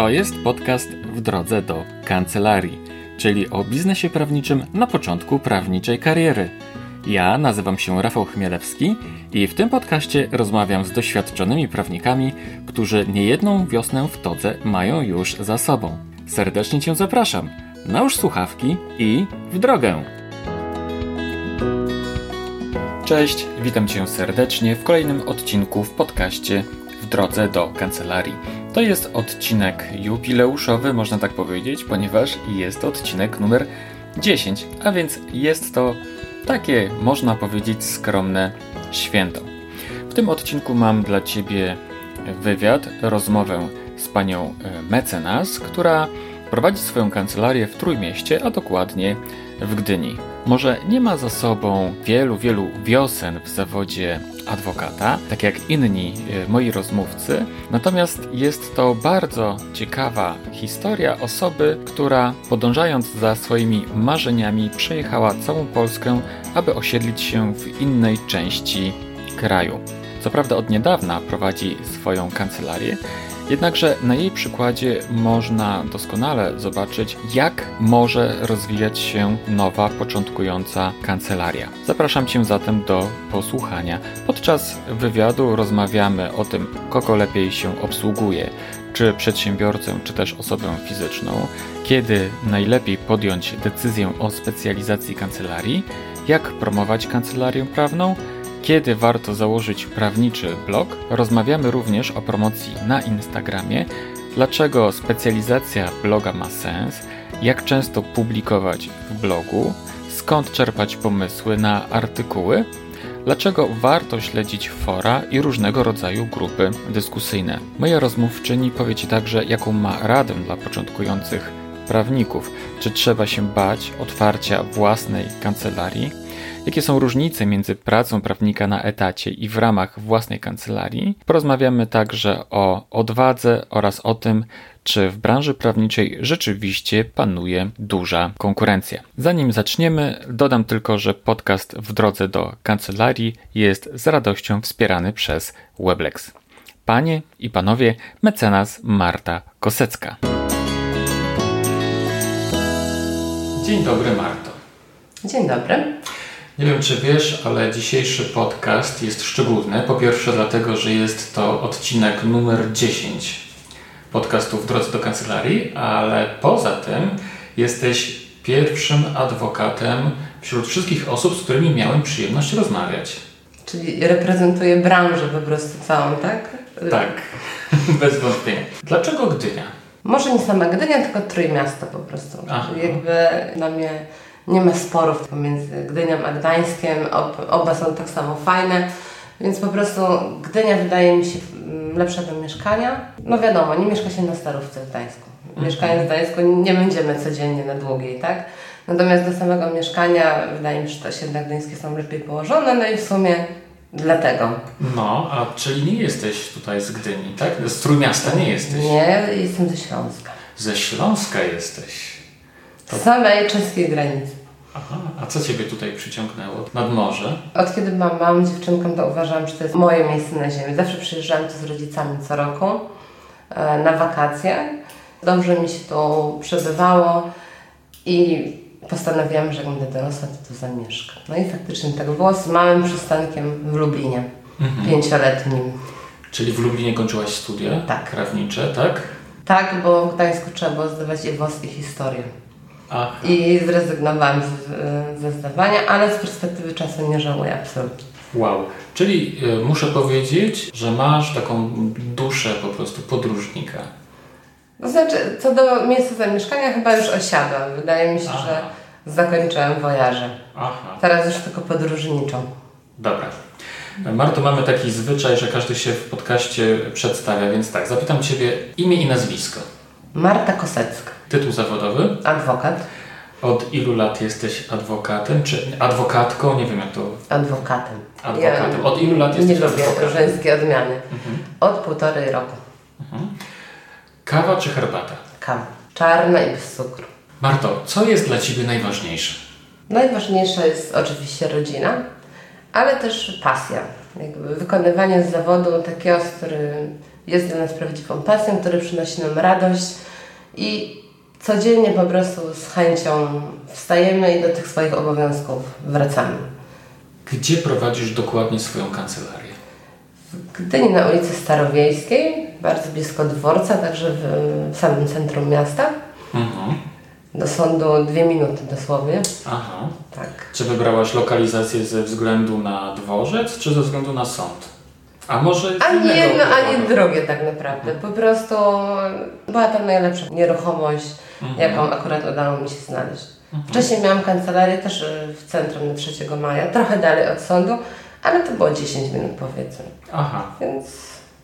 To jest podcast w drodze do kancelarii, czyli o biznesie prawniczym na początku prawniczej kariery. Ja nazywam się Rafał Chmielewski i w tym podcaście rozmawiam z doświadczonymi prawnikami, którzy niejedną wiosnę w todze mają już za sobą. Serdecznie Cię zapraszam. Nałóż słuchawki i w drogę! Cześć, witam Cię serdecznie w kolejnym odcinku w podcaście w drodze do kancelarii. To jest odcinek jubileuszowy, można tak powiedzieć, ponieważ jest to odcinek numer 10, a więc jest to takie, można powiedzieć, skromne święto. W tym odcinku mam dla Ciebie wywiad, rozmowę z panią e, mecenas, która prowadzi swoją kancelarię w Trójmieście, a dokładnie w Gdyni. Może nie ma za sobą wielu, wielu wiosen w zawodzie adwokata, tak jak inni e, moi rozmówcy, natomiast jest to bardzo ciekawa historia osoby, która podążając za swoimi marzeniami przejechała całą Polskę, aby osiedlić się w innej części kraju. Co prawda od niedawna prowadzi swoją kancelarię, Jednakże na jej przykładzie można doskonale zobaczyć, jak może rozwijać się nowa, początkująca kancelaria. Zapraszam Cię zatem do posłuchania. Podczas wywiadu rozmawiamy o tym, kogo lepiej się obsługuje, czy przedsiębiorcę, czy też osobę fizyczną, kiedy najlepiej podjąć decyzję o specjalizacji kancelarii, jak promować kancelarię prawną, kiedy warto założyć prawniczy blog, rozmawiamy również o promocji na Instagramie, dlaczego specjalizacja bloga ma sens, jak często publikować w blogu, skąd czerpać pomysły na artykuły, dlaczego warto śledzić fora i różnego rodzaju grupy dyskusyjne. Moja rozmówczyni powie Ci także, jaką ma radę dla początkujących prawników, czy trzeba się bać otwarcia własnej kancelarii, Jakie są różnice między pracą prawnika na etacie i w ramach własnej kancelarii? Porozmawiamy także o odwadze oraz o tym, czy w branży prawniczej rzeczywiście panuje duża konkurencja. Zanim zaczniemy, dodam tylko, że podcast w drodze do kancelarii jest z radością wspierany przez Weblex. Panie i panowie, mecenas Marta Kosecka. Dzień dobry, Marto. Dzień dobry. Nie wiem, czy wiesz, ale dzisiejszy podcast jest szczególny. Po pierwsze, dlatego, że jest to odcinek numer 10 podcastu w drodze do kancelarii, ale poza tym jesteś pierwszym adwokatem wśród wszystkich osób, z którymi miałem przyjemność rozmawiać. Czyli reprezentuję branżę po prostu całą, tak? Tak, bez wątpienia. Dlaczego Gdynia? Może nie sama Gdynia, tylko Trójmiasto po prostu. Aha. Jakby na mnie nie ma sporów pomiędzy Gdynią a Gdańskiem, oba są tak samo fajne, więc po prostu Gdynia wydaje mi się mm, lepsza do mieszkania. No wiadomo, nie mieszka się na Starówce w Gdańsku. Mhm. Mieszkając w Gdańsku nie będziemy codziennie na długiej, tak? Natomiast do samego mieszkania wydaje mi się, że te osiedla gdyńskie są lepiej położone, no i w sumie dlatego. No, a czyli nie jesteś tutaj z Gdyni, tak? Z Trójmiasta nie jesteś? Nie, jestem ze Śląska. Ze Śląska jesteś? To... Z samej czeskiej granicy. Aha, a co Ciebie tutaj przyciągnęło nad morze? Od kiedy mam małą dziewczynką, to uważam, że to jest moje miejsce na ziemi. Zawsze przyjeżdżałam tu z rodzicami co roku e, na wakacje. Dobrze mi się tu przebywało i postanowiłam, że jak będę dorosła, to tu zamieszkam. No i faktycznie tak było z małym przystankiem w Lublinie, mhm. pięcioletnim. Czyli w Lublinie kończyłaś studia tak. prawnicze, tak? Tak, bo w Gdańsku trzeba było zdawać i włos i historię. Aha. I zrezygnowałam z, ze zdawania, ale z perspektywy czasu nie żałuję absolutnie. Wow, czyli y, muszę powiedzieć, że masz taką duszę po prostu podróżnika. To znaczy, co do miejsca zamieszkania chyba już osiadłam. Wydaje mi się, Aha. że zakończyłem wojaże. Aha. Teraz już tylko podróżniczą. Dobra. Marto, mamy taki zwyczaj, że każdy się w podcaście przedstawia, więc tak, zapytam Ciebie imię i nazwisko. Marta Kosecka. Tytuł zawodowy? Adwokat. Od ilu lat jesteś adwokatem, czy adwokatką? Nie wiem jak to... Adwokatem. Adwokatem. Od ilu lat jesteś nie adwokatem? Nie lubię żeńskie odmiany. Mhm. Od półtorej roku. Mhm. Kawa czy herbata? Kawa. Czarna i bez cukru. Marto, co jest dla Ciebie najważniejsze? Najważniejsza jest oczywiście rodzina, ale też pasja. Jakby wykonywanie zawodu takiego, z którym jest dla nas prawdziwą pasją, który przynosi nam radość i codziennie po prostu z chęcią wstajemy i do tych swoich obowiązków wracamy. Gdzie prowadzisz dokładnie swoją kancelarię? W Gdyni na ulicy Starowiejskiej, bardzo blisko dworca, także w, w samym centrum miasta. Mhm. Do sądu dwie minuty dosłownie. Aha. Tak. Czy wybrałaś lokalizację ze względu na dworzec, czy ze względu na sąd? A może Ani jedno, ani drugie tak naprawdę. Po prostu była tam najlepsza nieruchomość, mhm. jaką akurat udało mi się znaleźć. Mhm. Wcześniej miałam kancelarię też y, w centrum na 3 maja, trochę dalej od sądu, ale to było 10 minut powiedzmy. Aha. Więc...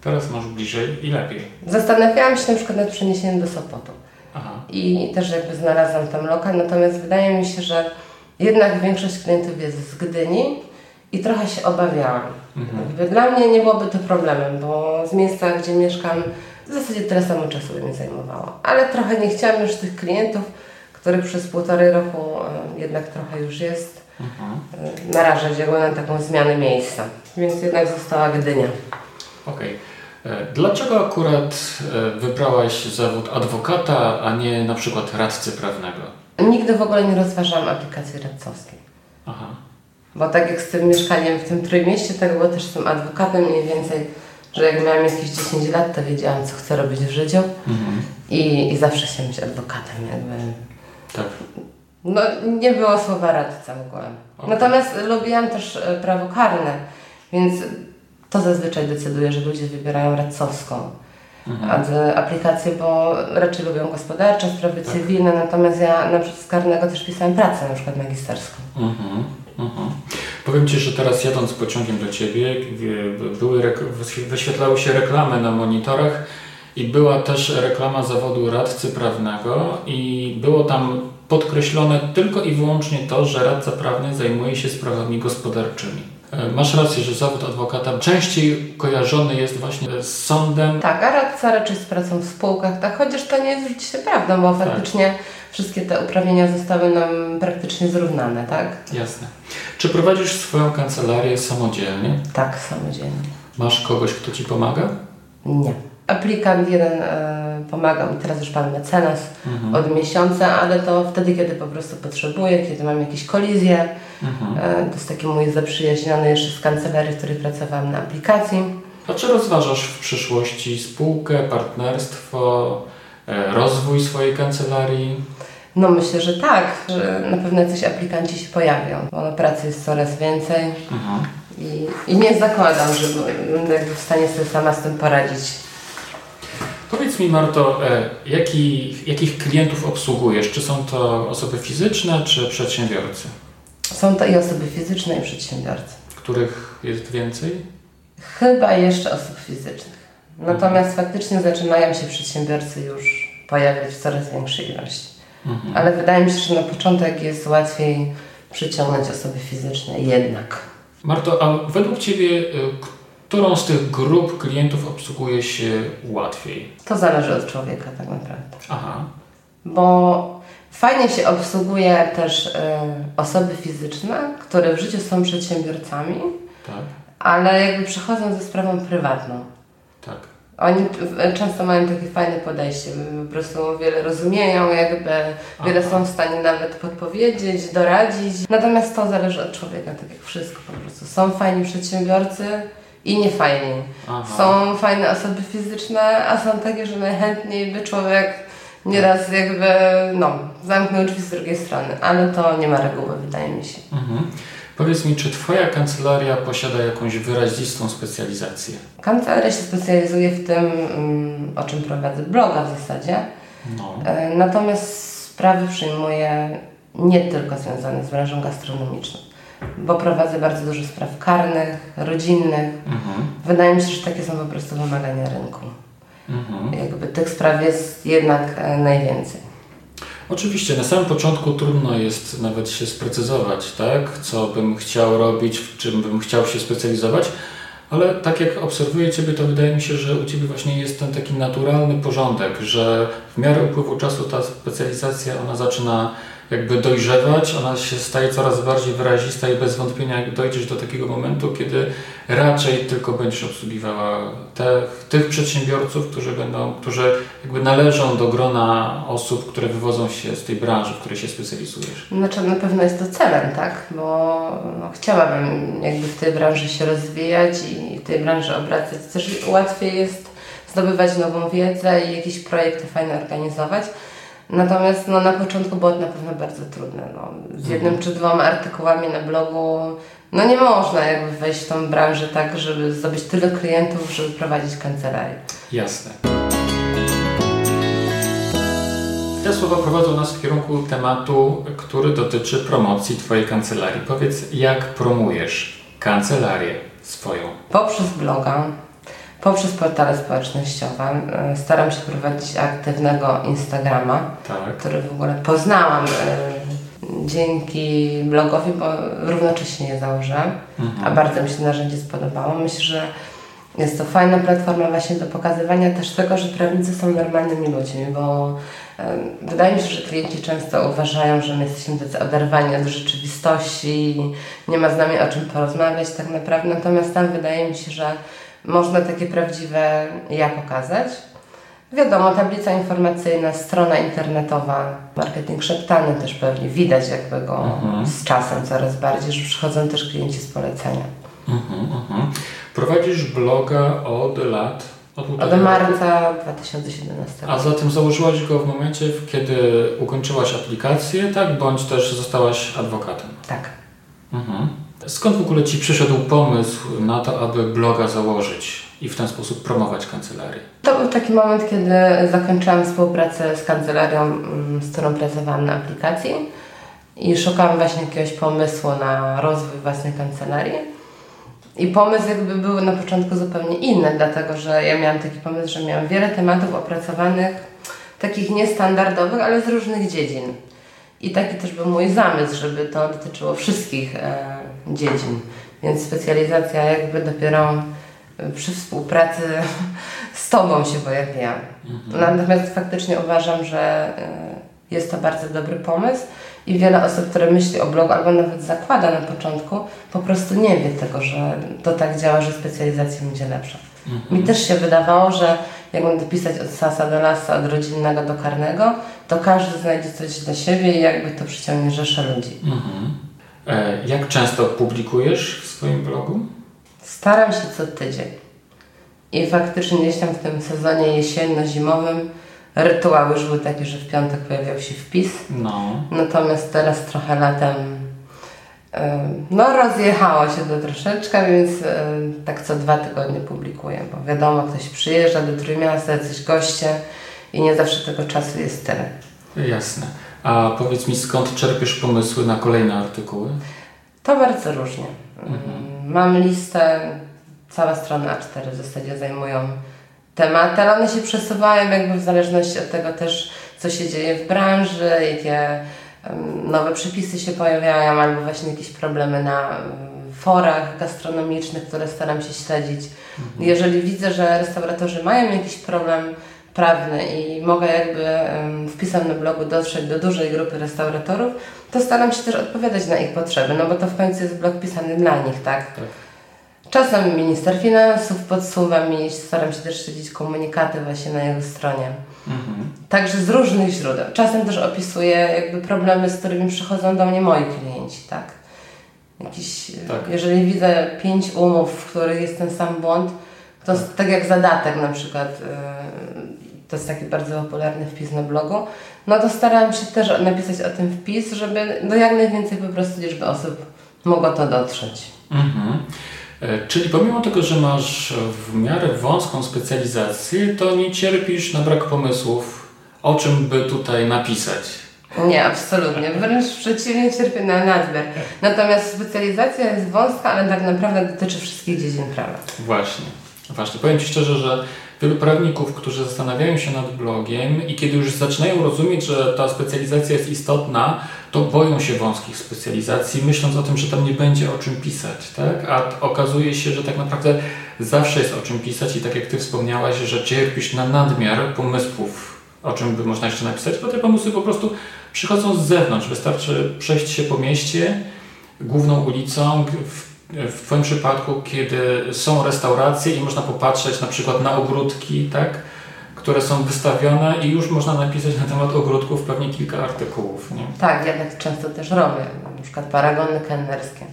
Teraz masz bliżej i lepiej. Zastanawiałam się na przykład nad przeniesieniem do Sopotu. I też jakby znalazłam tam lokal, natomiast wydaje mi się, że jednak większość klientów jest z Gdyni i trochę się obawiałam. Mhm. Dla mnie nie byłoby to problemem, bo z miejsca, gdzie mieszkam, w zasadzie tyle samo czasu by mi zajmowało. Ale trochę nie chciałam już tych klientów, których przez półtorej roku e, jednak trochę już jest, mhm. E, narażać jakby na taką zmianę miejsca. Więc jednak została Gdynia. Okej. Okay. E, dlaczego akurat wybrałaś zawód adwokata, a nie na przykład radcy prawnego? Nigdy w ogóle nie rozważałam aplikacji radcowskiej. Aha. Bo tak jak z tym mieszkaniem w tym Trójmieście, tak było też z tym adwokatem mniej więcej, że jak miałam jakieś 10 lat, to wiedziałam, co chcę robić w życiu mhm. i, i zawsze chciałam być adwokatem jakby. Tak. No nie było słowa radca w ogóle. Okay. Natomiast lubiłam też e, prawo karne, więc to zazwyczaj decyduje, że ludzie wybierają radcowską mhm. aplikację, bo raczej lubią gospodarcze, sprawy tak. cywilne, natomiast ja na przykład z karnego też pisałam pracę, na przykład magisterską. Mhm. Mhm. Powiem Ci, że teraz jadąc pociągiem do Ciebie, były wyświetlały się reklamy na monitorach i była też reklama zawodu radcy prawnego i było tam podkreślone tylko i wyłącznie to, że radca prawny zajmuje się sprawami gospodarczymi. E, masz rację, że zawód adwokata częściej kojarzony jest właśnie z sądem. Tak, a radca raczej z pracą w spółkach, tak, chociaż to nie jest rzeczywiście prawdą, bo tak. faktycznie wszystkie te uprawnienia zostały nam praktycznie zrównane, tak? Jasne. Czy prowadzisz swoją kancelarię samodzielnie? Tak, samodzielnie. Masz kogoś, kto Ci pomaga? Nie. Aplikant jeden e, pomaga mi teraz już Pan mecenas mhm. od miesiąca, ale to wtedy, kiedy po prostu potrzebuję, kiedy mam jakieś kolizje. Mhm. E, to jest taki mój zaprzyjaźniony jeszcze z kancelarii, w której pracowałam na aplikacji. A czy rozważasz w przyszłości spółkę, partnerstwo, e, rozwój swojej kancelarii? No myślę, że tak, że na pewno jacyś aplikanci się pojawią, bo pracy jest coraz więcej mhm. i, i nie zakładam, że będę w stanie sobie sama z tym poradzić. Powiedz mi Marto, e, jaki, jakich klientów obsługujesz? Czy są to osoby fizyczne, czy przedsiębiorcy? Są to i osoby fizyczne, i przedsiębiorcy. Których jest więcej? Chyba jeszcze osób fizycznych. Natomiast mhm. faktycznie zaczynają się przedsiębiorcy już pojawiać w coraz większej ilości. Mhm. Ale wydaje mi się, że na początek jest łatwiej przyciągnąć osoby fizyczne jednak. Marto, a według Ciebie y, którą z tych grup klientów obsługuje się łatwiej? To zależy od człowieka tak naprawdę. Aha. Bo fajnie się obsługuje też y, osoby fizyczne, które w życiu są przedsiębiorcami, tak. ale jakby przychodzą ze sprawą prywatną. Tak. Oni często mają takie fajne podejście, po prostu wiele rozumieją, jakby Aha. wiele są w stanie nawet podpowiedzieć, doradzić. Natomiast to zależy od człowieka, tak jak wszystko po prostu. Są fajni przedsiębiorcy i niefajni. Aha. Są fajne osoby fizyczne, a są takie, że najchętniej by człowiek nieraz jakby, no, zamknął drzwi z drugiej strony, ale to nie ma reguły, wydaje mi się. Mhm. Powiedz mi, czy Twoja kancelaria posiada jakąś wyrazistą specjalizację? Kancelaria się specjalizuje w tym, mm, o czym prowadzę bloga w zasadzie. No. E, natomiast sprawy przyjmuję nie tylko związane z branżą gastronomiczną, bo prowadzę bardzo dużo spraw karnych, rodzinnych. Mhm. Wydaje mi się, że takie są po prostu wymagania rynku. Mhm. Jakby tych spraw jest jednak e, najwięcej. Oczywiście, na samym początku trudno jest nawet się sprecyzować, tak? Co bym chciał robić, w czym bym chciał się specjalizować, ale tak jak obserwuję Ciebie, to wydaje mi się, że u Ciebie właśnie jest ten taki naturalny porządek, że w miarę upływu czasu ta specjalizacja ona zaczyna jakby dojrzewać, ona się staje coraz bardziej wyrazista i bez wątpienia dojdziesz do takiego momentu, kiedy raczej tylko będziesz obsługiwała te, tych przedsiębiorców, którzy będą, którzy jakby należą do grona osób, które wywodzą się z tej branży, w której się specjalizujesz. Znaczy na pewno jest to celem, tak? Bo no, chciałabym jakby w tej branży się rozwijać i w tej branży obracać. Też łatwiej jest zdobywać nową wiedzę i jakieś projekty fajne organizować. Natomiast no, na początku było to na pewno bardzo trudne. No. Z jednym mhm. czy dwoma artykułami na blogu no nie można jakby wejść w tą branżę tak, żeby zdobyć tyle klientów, żeby prowadzić kancelarię. Jasne. Te słowa prowadzą nas w kierunku tematu, który dotyczy promocji Twojej kancelarii. Powiedz, jak promujesz kancelarię swoją? Poprzez bloga, poprzez portale społecznościowe. E, staram się prowadzić aktywnego Instagrama, tak. który w ogóle poznałam e, dzięki blogowi, bo równocześnie je założyłam, mhm. a bardzo mi się narzędzie spodobało. Myślę, że jest to fajna platforma właśnie do pokazywania też tego, że prawnicy są normalnymi ludźmi, bo wydaje mi się, że klienci często uważają, że my jesteśmy tacy oderwani od rzeczywistości, nie ma z nami o czym porozmawiać tak naprawdę, natomiast tam wydaje mi się, że można takie prawdziwe ja pokazać. Wiadomo, tablica informacyjna, strona internetowa, marketing szeptany też pewnie widać jakby go mhm. z czasem coraz bardziej, że przychodzą też klienci z polecenia. Mhm, mhm. Prowadzisz bloga od lat? Od, od marca 2017 A zatem założyłaś go w momencie, kiedy ukończyłaś aplikację, tak? Bądź też zostałaś adwokatem? Tak. Mhm. Skąd w ogóle Ci przyszedł pomysł na to, aby bloga założyć i w ten sposób promować kancelarię? To był taki moment, kiedy zakończyłam współpracę z kancelarią, mm, z którą pracowałam na aplikacji i szukałam właśnie jakiegoś pomysłu na rozwój własnej kancelarii. I pomysł jakby był na początku zupełnie inny, dlatego że ja miałam taki pomysł, że miałam wiele tematów opracowanych, takich niestandardowych, ale z różnych dziedzin. I taki też był mój zamysł, żeby to dotyczyło wszystkich e, dziedzin. Więc specjalizacja jakby dopiero przy współpracy z Tobą się pojawiła. Mhm. Natomiast faktycznie uważam, że e, jest to bardzo dobry pomysł i wiele osób, które myśli o blogu albo nawet zakłada na początku, po prostu nie wie tego, że to tak działa, że specjalizacja będzie lepsza. Mhm. Mi też się wydawało, że jak będę pisać od sasa do lasa, od rodzinnego do karnego, to każdy znajdzie coś dla siebie i jakby to przyciągnie rzesze ludzi. Mhm. E, jak często publikujesz w swoim blogu? Staram się co tydzień. I faktycznie gdzieś tam w tym sezonie jesienno-zimowym rytuał już był taki, że w piątek pojawiał się wpis. No. Natomiast teraz trochę latem no rozjechało się to troszeczkę, więc tak co dwa tygodnie publikuję, bo wiadomo, ktoś przyjeżdża do Trójmiasta, jacyś goście i nie zawsze tego czasu jest tyle. Jasne. A powiedz mi, skąd czerpiesz pomysły na kolejne artykuły? To bardzo różnie. Mhm. Mam listę, cała strona A4 w zasadzie zajmują tematy, ale one się przesuwają jakby w zależności od tego też, co się dzieje w branży, jakie nowe przepisy się pojawiają, albo właśnie jakieś problemy na forach gastronomicznych, które staram się śledzić. Mhm. Jeżeli widzę, że restauratorzy mają jakiś problem prawny i mogę jakby w pisemnym blogu dotrzeć do dużej grupy restauratorów, to staram się też odpowiadać na ich potrzeby, no bo to w końcu jest blog pisany dla nich, tak? tak. Czasem minister finansów podsuwa mi, staram się też śledzić komunikaty właśnie na jego stronie. Mhm. Także z różnych źródeł. Czasem też opisuję jakby problemy, z którymi przychodzą do mnie moi klienci, tak? Jakiś, tak. Jeżeli widzę pięć umów, w których jest ten sam błąd, to tak, tak jak zadatek na przykład, yy, to jest taki bardzo popularny wpis na blogu, no to starałam się też napisać o tym wpis, żeby do jak najwięcej po prostu liczby osób mogło to dotrzeć. Mhm. E, czyli pomimo tego, że masz w miarę wąską specjalizację, to nie cierpisz na brak pomysłów, o czym by tutaj napisać. Nie, absolutnie. Wręcz przeciwnie, cierpię na nadmiar. Natomiast specjalizacja jest wąska, ale tak naprawdę dotyczy wszystkich dziedzin prawa. Właśnie. Właśnie. Powiem Ci szczerze, że wielu prawników, którzy zastanawiają się nad blogiem i kiedy już zaczynają rozumieć, że ta specjalizacja jest istotna, to boją się wąskich specjalizacji, myśląc o tym, że tam nie będzie o czym pisać, tak? A okazuje się, że tak naprawdę zawsze jest o czym pisać i tak jak Ty wspomniałaś, że cierpisz na nadmiar pomysłów, o czym by można jeszcze napisać, bo te pomysły po prostu przychodzą z zewnątrz. Wystarczy przejść się po mieście, główną ulicą, w, w Twoim przypadku, kiedy są restauracje i można popatrzeć na przykład na ogródki, tak? które są wystawione i już można napisać na temat ogródków pewnie kilka artykułów. Nie? Tak, ja tak często też robię, na przykład paragony kelnerskie.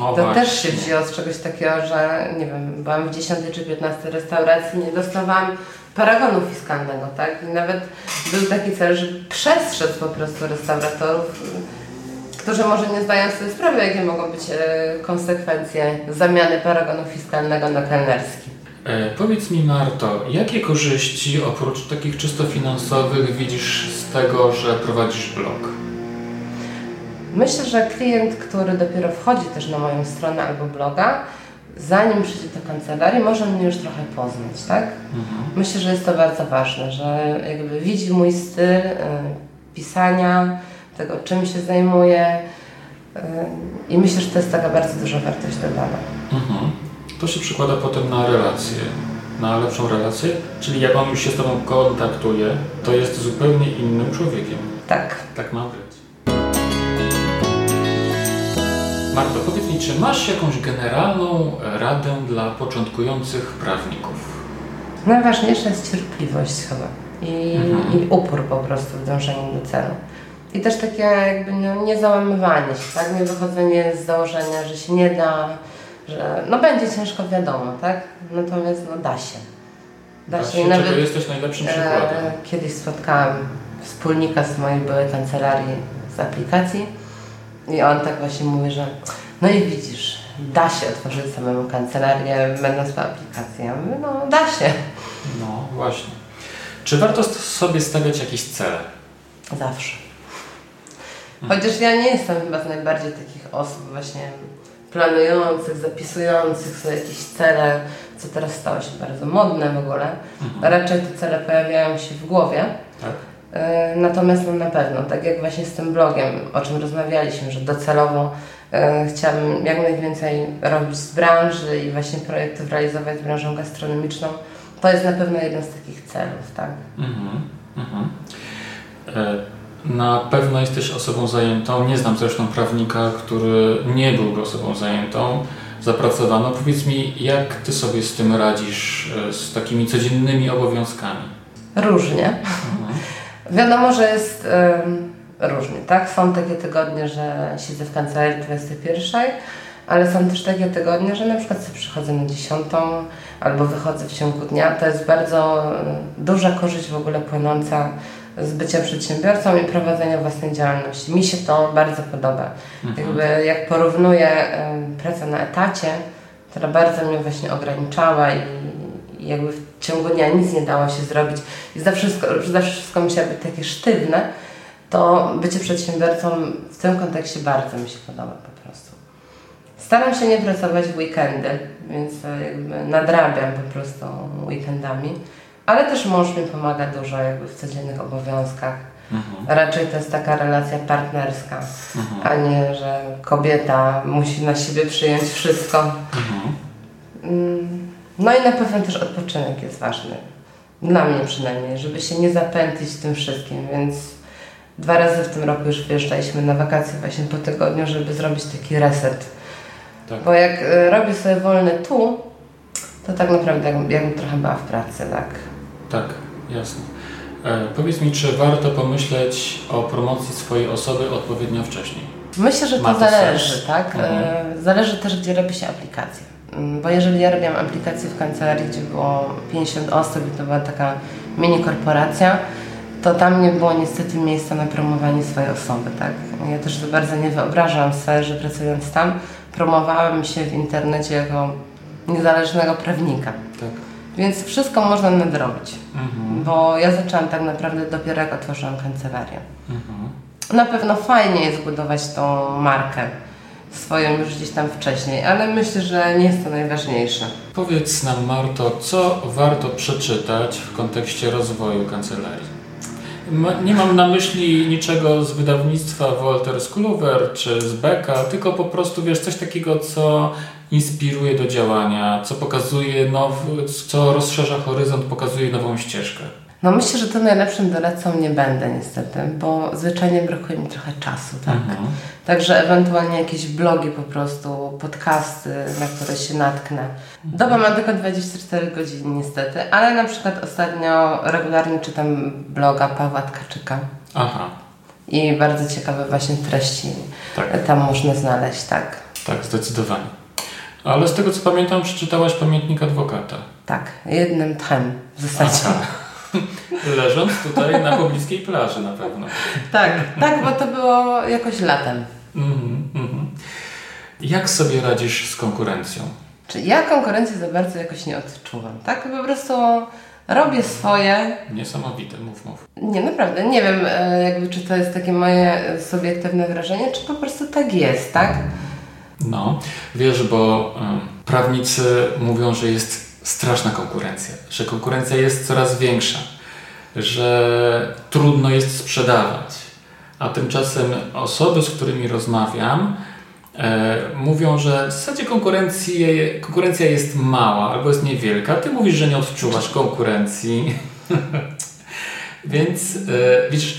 O, to właśnie. też się wzięło z czegoś takiego, że nie wiem, byłam w 10 czy 15 restauracji, nie dostawałam paragonu fiskalnego, tak? I nawet był taki cel, że przestrzec po prostu restauratorów, którzy może nie zdają sobie sprawy, jakie mogą być e, konsekwencje zamiany paragonu fiskalnego na kelnerski. E, powiedz mi Marto, jakie korzyści oprócz takich czysto finansowych widzisz z tego, że prowadzisz blog? Myślę, że klient, który dopiero wchodzi też na moją stronę albo bloga, zanim przyjdzie do kancelarii, może mnie już trochę poznać, tak? Mhm. Myślę, że jest to bardzo ważne, że jakby widzi mój styl y, pisania, tego czym się zajmuję y, i myślę, że to jest taka bardzo duża wartość dodana. Mhm. To się przekłada potem na relacje, na lepszą relację, czyli jak on już się z Tobą kontaktuje, to jest zupełnie innym człowiekiem. Tak. Tak ma Marto, powiedz mi, czy masz jakąś generalną radę dla początkujących prawników? Najważniejsza jest cierpliwość chyba i, mhm. i upór po prostu w dążeniu do celu. I też takie jakby no, niezałamywanie się, tak? Nie wychodzenie z założenia, że się nie da, że no będzie ciężko wiadomo, tak? Natomiast no da się. Da, da się. I nawet, jesteś najlepszym przykładem. E, kiedyś spotkałam wspólnika z mojej byłej kancelarii z aplikacji i on tak właśnie mówi, że no i widzisz, da się otworzyć samemu kancelarię, będąc po aplikacji. Ja mówię, no da się. No właśnie. Czy warto sobie stawiać jakieś cele? Zawsze. Chociaż ja nie jestem chyba z najbardziej takich osób właśnie planujących, zapisujących sobie jakieś cele, co teraz stało się bardzo modne w ogóle. Mhm. Raczej te cele pojawiają się w głowie. Tak. E, natomiast no na pewno, tak jak właśnie z tym blogiem, o czym rozmawialiśmy, że docelowo e, chciałabym jak najwięcej robić z branży i właśnie projektów realizować z branżą gastronomiczną, to jest na pewno jeden z takich celów, tak? Mhm, mhm. E na pewno jesteś osobą zajętą. Nie znam zresztą prawnika, który nie byłby osobą zajętą, zapracowaną. Powiedz mi, jak ty sobie z tym radzisz, z takimi codziennymi obowiązkami? Różnie. Wiadomo, że jest różnie, tak? Są takie tygodnie, że siedzę w kancelarii 21, ale są też takie tygodnie, że na przykład sobie przychodzę na 10 albo wychodzę w ciągu dnia. To jest bardzo duża korzyść w ogóle płynąca z bycia przedsiębiorcą i prowadzenia własnej działalności. Mi się to bardzo podoba. Mhm. Jakby jak porównuję pracę na etacie, która bardzo mnie właśnie ograniczała i i jakby w ciągu dnia nic nie dało się zrobić i za wszystko, zawsze wszystko musiało być takie sztywne, to bycie przedsiębiorcą w tym kontekście bardzo mi się podoba po prostu. Staram się nie pracować w weekendy, więc jakby nadrabiam po prostu weekendami, ale też mąż mi pomaga dużo jakby w codziennych obowiązkach. Mhm. Raczej to jest taka relacja partnerska, mhm. a nie, że kobieta musi na siebie przyjąć wszystko. Mhm. No i na pewno też odpoczynek jest ważny. Dla mnie przynajmniej, żeby się nie zapętlić tym wszystkim, więc dwa razy w tym roku już wyjeżdżaliśmy na wakacje właśnie po tygodniu, żeby zrobić taki reset. Tak. Bo jak y, robię sobie wolne tu, to tak naprawdę jakbym, jakbym trochę była w pracy, tak? Tak, jasne. E, powiedz mi, czy warto pomyśleć o promocji swojej osoby odpowiednio wcześniej? Myślę, że to, to zależy, sens? tak? Mhm. E, zależy też, gdzie robi się aplikację. Mm, bo jeżeli ja robiłam aplikację w kancelarii, gdzie było 50 osób i to była taka mini korporacja, to tam nie było niestety miejsca na promowanie swojej osoby, tak? Ja też za bardzo nie wyobrażam sobie, że pracując tam, promowałem się w internecie jako niezależnego prawnika. Tak. Więc wszystko można nadrobić, mhm. bo ja zaczęłam tak naprawdę dopiero jak otworzyłam kancelarię. Mhm. Na pewno fajnie jest budować tą markę, swoją już gdzieś tam wcześniej, ale myślę, że nie jest to najważniejsze. Powiedz nam, Marto, co warto przeczytać w kontekście rozwoju kancelarii? Nie mam na myśli niczego z wydawnictwa Walter Skuluwer czy z Becka, tylko po prostu wiesz, coś takiego, co inspiruje do działania, co pokazuje nowy, co rozszerza horyzont, pokazuje nową ścieżkę. No myślę, że to najlepszym doradcą nie będę niestety, bo zwyczajnie brakuje mi trochę czasu, tak? Mhm. Także ewentualnie jakieś blogi po prostu, podcasty, na które się natknę. Doba ma tylko 24 godziny niestety, ale na przykład ostatnio regularnie czytam bloga Pawła Tkaczyka. Aha. I bardzo ciekawe właśnie treści tak. tam można znaleźć, tak. Tak, zdecydowanie. Ale z tego co pamiętam, przeczytałaś pamiętnik adwokata. Tak, jednym tchem w zasadzie. Aha. Leżąc tutaj na pobliskiej plaży na pewno. Tak, tak, bo to było jakoś latem. Mm -hmm. Jak sobie radzisz z konkurencją? Czy ja konkurencję za bardzo jakoś nie odczuwam, tak? Po prostu robię swoje. Niesamowite, mów, mów. Nie, naprawdę, nie wiem e, jakby czy to jest takie moje subiektywne wrażenie, czy po prostu tak jest, tak? No, wiesz, bo y, prawnicy mówią, że jest straszna konkurencja, że konkurencja jest coraz większa, że trudno jest sprzedawać. A tymczasem osoby, z którymi rozmawiam, e, mówią, że w zasadzie konkurencja jest mała albo jest niewielka. Ty mówisz, że nie odczuwasz konkurencji. Więc e, widzisz,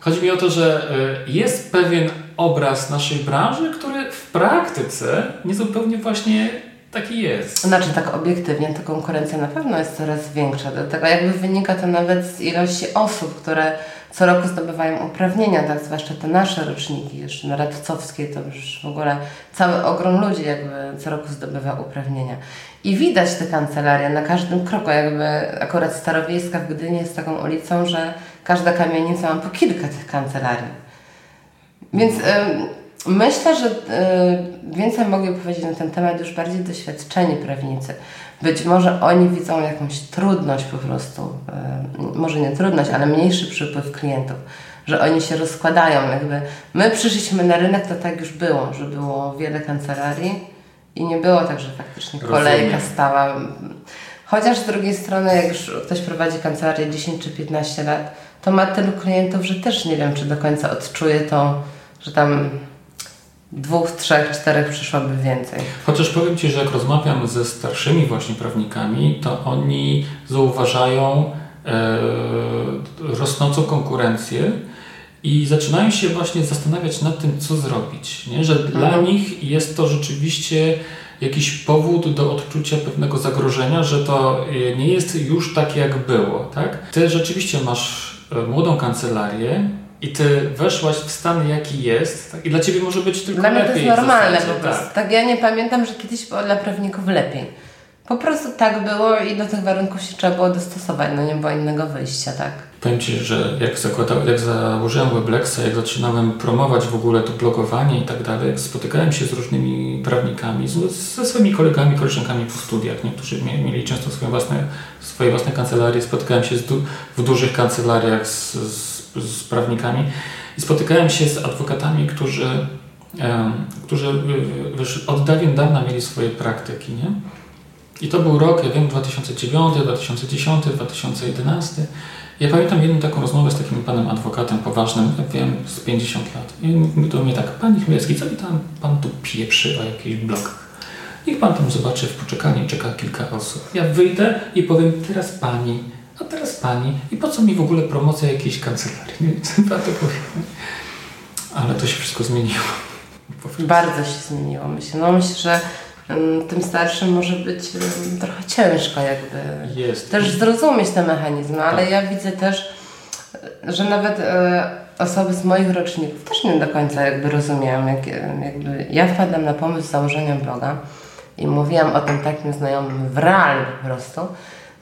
chodzi mi o to, że e, jest pewien obraz naszej branży, który w praktyce niezupełnie właśnie taki jest. Znaczy tak obiektywnie to konkurencja na pewno jest coraz większa. Dlatego jakby wynika to nawet z ilości osób, które co roku zdobywają uprawnienia, tak zwłaszcza te nasze roczniki, jeszcze na radcowskiej to już w ogóle cały ogrom ludzi jakby co roku zdobywa uprawnienia. I widać te kancelarie na każdym kroku, jakby akurat Starowiejska w Gdyni jest taką ulicą, że każda kamienica ma po kilka tych kancelarii. Więc... Myślę, że y, więcej mogli powiedzieć na ten temat już bardziej doświadczeni prawnicy. Być może oni widzą jakąś trudność po prostu, y, może nie trudność, ale mniejszy przypływ klientów, że oni się rozkładają. Jakby my przyszliśmy na rynek, to tak już było, że było wiele kancelarii i nie było tak, że faktycznie kolejka stała. Chociaż z drugiej strony, jak już ktoś prowadzi kancelarię 10 czy 15 lat, to ma tylu klientów, że też nie wiem, czy do końca odczuje to, że tam dwóch, trzech, czterech przyszłoby więcej. Chociaż powiem Ci, że jak rozmawiam ze starszymi właśnie prawnikami, to oni zauważają e, rosnącą konkurencję i zaczynają się właśnie zastanawiać nad tym, co zrobić. Nie? Że mhm. dla nich jest to rzeczywiście jakiś powód do odczucia pewnego zagrożenia, że to e, nie jest już tak, jak było. Tak? Ty rzeczywiście masz e, młodą kancelarię, i ty weszłaś w stan, jaki jest, tak? i dla ciebie może być tylko dla lepiej. Dla mnie to jest normalne po prostu. Tak. tak, ja nie pamiętam, że kiedyś było dla prawników lepiej. Po prostu tak było i do tych warunków się trzeba było dostosować, no nie było innego wyjścia, tak. Powiem Ci, że jak, zakładał, jak założyłem Weblexa, jak zaczynałem promować w ogóle to blogowanie i tak dalej, spotykałem się z różnymi prawnikami, z, ze swoimi kolegami, koleżankami w studiach, niektórzy mieli często swoje własne, swoje własne kancelarie, spotykałem się du w dużych kancelariach z, z z prawnikami i spotykałem się z adwokatami, którzy, którzy wiesz, od dawien dawna mieli swoje praktyki. Nie? I to był rok, ja wiem, 2009, 2010, 2011. Ja pamiętam jedną taką rozmowę z takim panem adwokatem poważnym, ja wiem, z 50 lat. I mówi do mnie tak, panie Chmielski, co mi tam pan tu pieprzy o jakichś blokach? Niech pan tam zobaczy w poczekalni, czeka kilka osób. Ja wyjdę i powiem, teraz pani, a teraz pani i po co mi w ogóle promocja jakiejś kancelarii? Nie wiem, to powiem. Ale to się wszystko zmieniło. Bardzo się zmieniło, myślę. No myślę, że um, tym starszym może być um, trochę ciężko jakby Jest. też zrozumieć te mechanizmy, ale tak. ja widzę też, że nawet e, osoby z moich roczników też nie do końca jakby rozumieją, jak, jakby ja wpadłam na pomysł założenia bloga i mówiłam o tym takim znajomym w realu po prostu,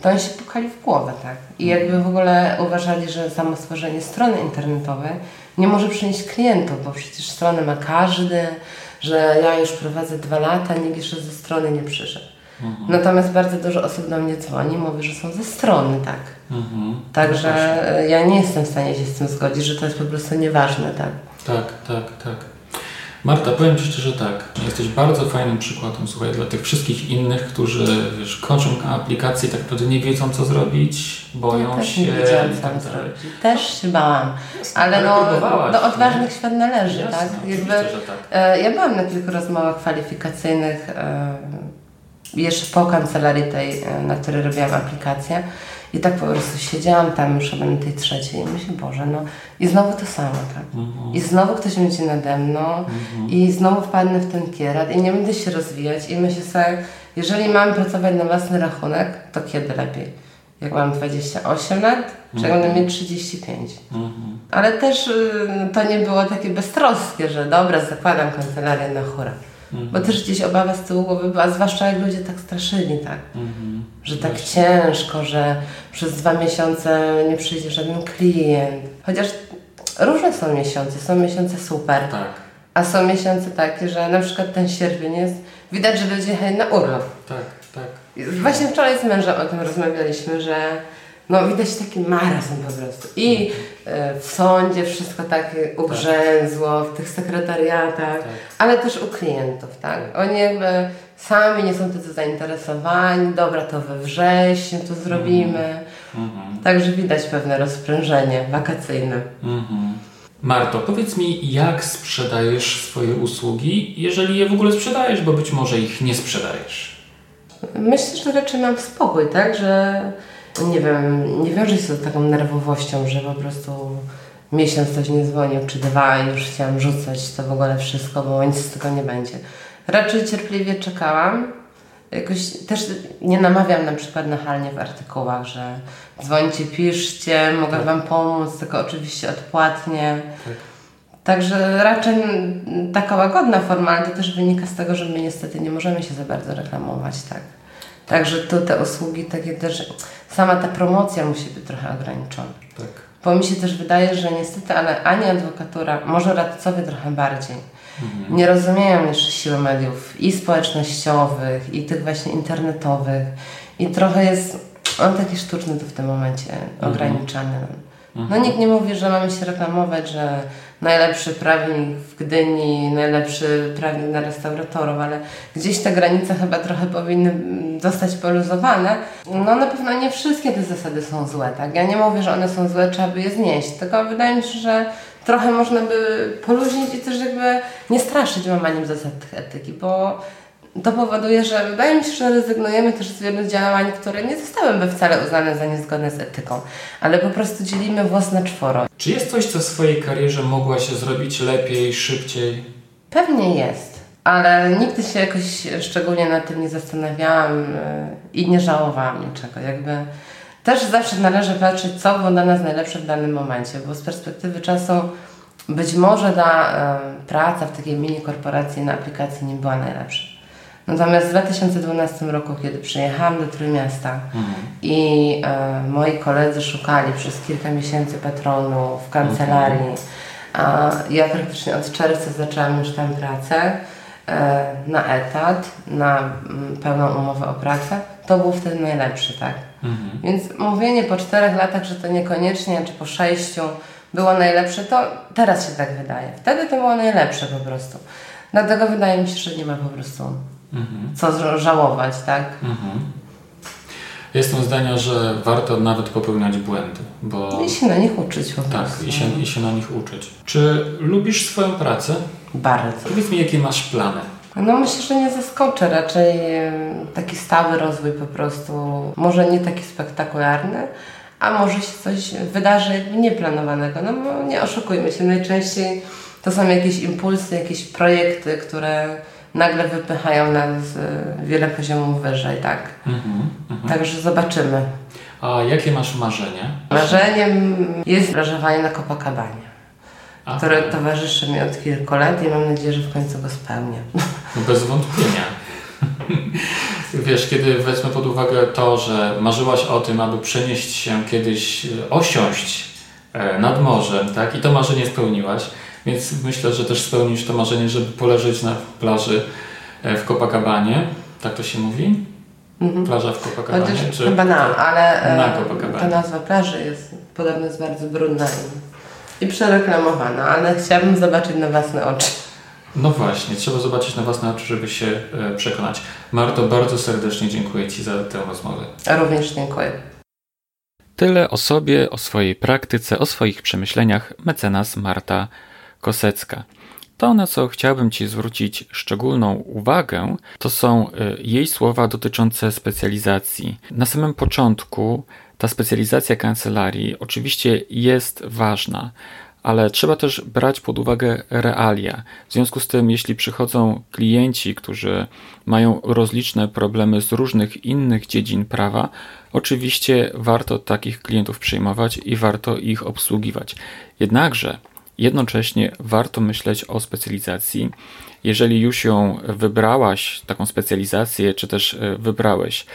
to oni się pukali w głowę, tak? I jakby w ogóle uważali, że samo stworzenie strony internetowej nie może przynieść klientów, bo przecież strony ma każdy, że ja już prowadzę dwa lata, nikt jeszcze ze strony nie przyszedł. Mhm. Natomiast bardzo dużo osób do mnie dzwoni, mówi, że są ze strony, tak. Mhm. Także ja nie jestem w stanie się z tym zgodzić, że to jest po prostu nieważne, tak. Tak, tak, tak. Marta, powiem Ci szczerze tak, jesteś bardzo fajnym przykładem, słuchaj, dla tych wszystkich innych, którzy wiesz, kończą aplikację i tak naprawdę nie wiedzą, co zrobić, boją ja się. Nie wiedziałam, co tak zrobić. Też się bałam, ale, no, do odważnych świat należy, Jasne, tak? Jakby, tak. E, ja byłam na kilku rozmowach kwalifikacyjnych e, jeszcze po kancelarii tej, e, na której robiłam aplikację I tak po prostu siedziałam tam już na tej trzeciej i myślę, Boże, no i znowu to samo, tak? Mhm. I znowu ktoś będzie nade mną i znowu wpadnę w ten kierat i nie będę się rozwijać i myślę sobie, jeżeli mam pracować na własny rachunek, to kiedy lepiej? Jak mam 28 lat, czy jak będę mieć 35? Mhm. Ale też y, to nie było takie beztroskie, że dobra, zakładam kancelarię na chóra. Bo też gdzieś obawa z tyłu głowy była, zwłaszcza jak ludzie tak straszyli, tak? Mhm. Że tak ciężko, że przez dwa miesiące nie przyjdzie żaden klient. Chociaż różne są miesiące, są miesiące super, Tak. a są miesiące takie, że na przykład ten sierpień jest, widać, że ludzie jechali na urlop. Tak, tak. Właśnie wczoraj z mężem o tym rozmawialiśmy, że no widać taki marazm po prostu. I e, w sądzie wszystko takie ugrzęzło, w tych sekretariatach, ale też u klientów, tak? Oni jakby sami nie są tacy zainteresowani, dobra to we wrześniu to zrobimy. Mhm. Także widać pewne rozprężenie wakacyjne. Mhm. Marto, powiedz mi, jak sprzedajesz swoje usługi, jeżeli je w ogóle sprzedajesz, bo być może ich nie sprzedajesz. Myślę, że raczej mam spokój, tak, że nie wiem, nie wiąże się to z taką nerwowością, że po prostu miesiąc ktoś nie dzwonił, czy dwa i już chciałam rzucać to w ogóle wszystko, bo nic z tego nie będzie. Raczej cierpliwie czekałam. Jakoś też nie namawiam na przykład nachalnie w artykułach, że dzwońcie, piszcie, mogę Wam pomóc, tylko oczywiście odpłatnie. Także raczej taka łagodna forma, ale to też wynika z tego, że my niestety nie możemy się za bardzo reklamować, tak. Także tu te usługi takie też, sama ta promocja musi być trochę ograniczona. Tak. Bo mi się też wydaje, że niestety, ale ani adwokatura, może radcowie trochę bardziej, nie rozumieją jeszcze siły mediów i społecznościowych, i tych właśnie internetowych. I trochę jest on taki sztuczny tu w tym momencie, ograniczany. No nikt nie mówi, że mamy się reklamować, że najlepszy prawnik w Gdyni, najlepszy prawnik na restauratorów, ale gdzieś te granice chyba trochę powinny zostać poluzowane. No na pewno nie wszystkie te zasady są złe, tak? Ja nie mówię, że one są złe, trzeba by je znieść, tylko wydaje mi się, że trochę można by poluźnić i też jakby nie straszyć łamaniem zasad etyki, bo to powoduje, że wydaje mi się, że rezygnujemy też z wielu działań, które nie zostałyby wcale uznane za niezgodne z etyką, ale po prostu dzielimy włos na czworo. Czy jest coś, co w swojej karierze mogłaś zrobić lepiej, szybciej? Pewnie jest, ale nigdy się jakoś szczególnie nad tym nie zastanawiałam yy, i nie żałowałam niczego. Jakby też zawsze należy patrzeć, co było dla nas najlepsze w danym momencie, bo z perspektywy czasu być może ta yy, praca w takiej mini korporacji na aplikacji nie była najlepsza. Natomiast w 2012 roku, kiedy przyjechałam do Trójmiasta i e, moi koledzy szukali przez kilka miesięcy patronów w kancelarii, a ja praktycznie od czerwca zaczęłam już tam pracę e, na etat, na mm, pełną umowę o pracę, to był wtedy najlepszy, tak? Więc mówienie po czterech latach, że to niekoniecznie, czy po sześciu było najlepsze, to teraz się tak wydaje. Wtedy to było najlepsze po prostu. Dlatego wydaje mi się, że nie ma po prostu co ża- żałować, tak? Mhm. Jestem zdania, że warto nawet popełniać błędy, bo I się na nich uczyć po tak, prostu. i się, i się na nich uczyć. Czy lubisz swoją pracę? Bardzo. Powiedz mi, jakie masz plany? No myślę, że nie zaskoczę. Raczej taki stały rozwój po prostu. Może nie taki spektakularny, a może się coś wydarzy jakby nieplanowanego. No bo nie oszukujmy się, najczęściej to są jakieś impulsy, jakieś projekty, które nagle wypychają nas wiele poziomów wyżej, tak? Mhm. Także zobaczymy. A jakie masz marzenia? Marzeniem jest wrażowanie na Copacabanie, A, które towarzyszy mi od kilku lat i mam nadzieję, że w końcu go spełnię. no bez wątpienia. Wiesz, kiedy wezmę pod uwagę to, że marzyłaś o tym, aby przenieść się kiedyś, osiąść e, nad morzem, tak? I to marzenie spełniłaś, więc myślę, że też spełnisz to marzenie, żeby poleżeć na plaży e, w Copacabanie. Tak to się mówi? Plaża w Copacabanie? Chociaż chyba na, ale e, Na Copacabanie. ta nazwa plaży jest podobno jest bardzo brudna i, i przereklamowana, ale chciałabym zobaczyć na własne oczy. No właśnie, trzeba zobaczyć na własne oczy, żeby się e, przekonać. Marto, bardzo serdecznie dziękuję Ci za tę rozmowę. A również dziękuję. Tyle o sobie, o swojej praktyce, o swoich przemyśleniach mecenas Marta Kosecka. To, na co chciałbym Ci zwrócić szczególną uwagę, to są y, jej słowa dotyczące specjalizacji. Na samym początku ta specjalizacja kancelarii oczywiście jest ważna, ale trzeba też brać pod uwagę realia. W związku z tym, jeśli przychodzą klienci, którzy mają rozliczne problemy z różnych innych dziedzin prawa, oczywiście warto takich klientów przyjmować i warto ich obsługiwać. Jednakże jednocześnie warto myśleć o specjalizacji. Jeżeli już ją wybrałaś, taką specjalizację, czy też e, wybrałeś,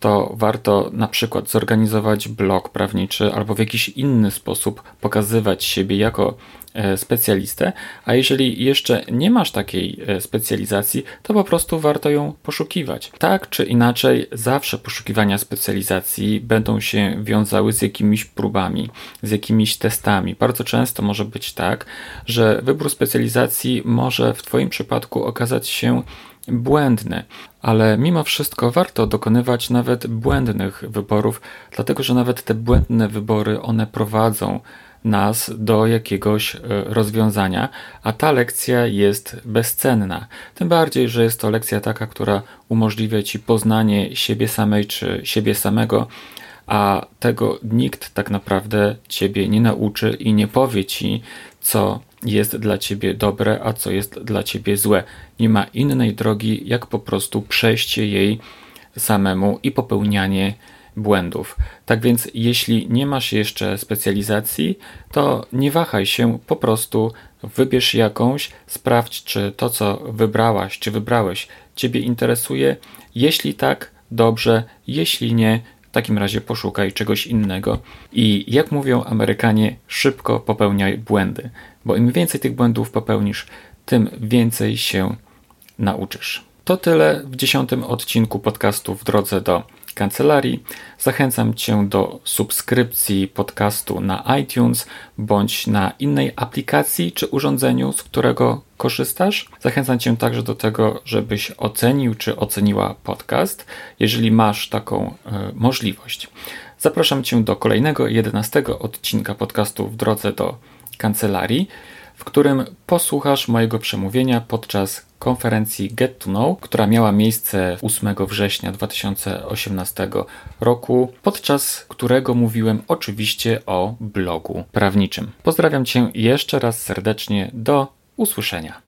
to warto na przykład zorganizować blog prawniczy albo w jakiś inny sposób pokazywać siebie jako specjalistę, a jeżeli jeszcze nie masz takiej e, specjalizacji, to po prostu warto ją poszukiwać. Tak czy inaczej, zawsze poszukiwania specjalizacji będą się wiązały z jakimiś próbami, z jakimiś testami. Bardzo często może być tak, że wybór specjalizacji może w Twoim przypadku okazać się błędny, ale mimo wszystko warto dokonywać nawet błędnych wyborów, dlatego że nawet te błędne wybory one prowadzą nas do jakiegoś e, rozwiązania, a ta lekcja jest bezcenna. Tym bardziej, że jest to lekcja taka, która umożliwia ci poznanie siebie samej czy siebie samego, a tego nikt tak naprawdę ciebie nie nauczy i nie powie ci, co jest dla ciebie dobre, a co jest dla ciebie złe. Nie ma innej drogi, jak po prostu przejście jej samemu i popełnianie błędów. Tak więc, jeśli nie masz jeszcze specjalizacji, to nie wahaj się, po prostu wybierz jakąś, sprawdź, czy to, co wybrałaś, czy wybrałeś, Ciebie interesuje. Jeśli tak, dobrze, jeśli nie, w takim razie poszukaj czegoś innego. I jak mówią Amerykanie, szybko popełniaj błędy bo im więcej tych błędów popełnisz, tym więcej się nauczysz. To tyle w dziesiątym odcinku podcastu w drodze do kancelarii. Zachęcam Cię do subskrypcji podcastu na iTunes bądź na innej aplikacji czy urządzeniu, z którego korzystasz. Zachęcam Cię także do tego, żebyś ocenił czy oceniła podcast, jeżeli masz taką y, możliwość. Zapraszam Cię do kolejnego, jedenastego odcinka podcastu w drodze do kancelarii, w którym posłuchasz mojego przemówienia podczas konferencji Get to Know, która miała miejsce 8 września 2018 roku, podczas którego mówiłem oczywiście o blogu prawniczym. Pozdrawiam Cię jeszcze raz serdecznie. Do usłyszenia.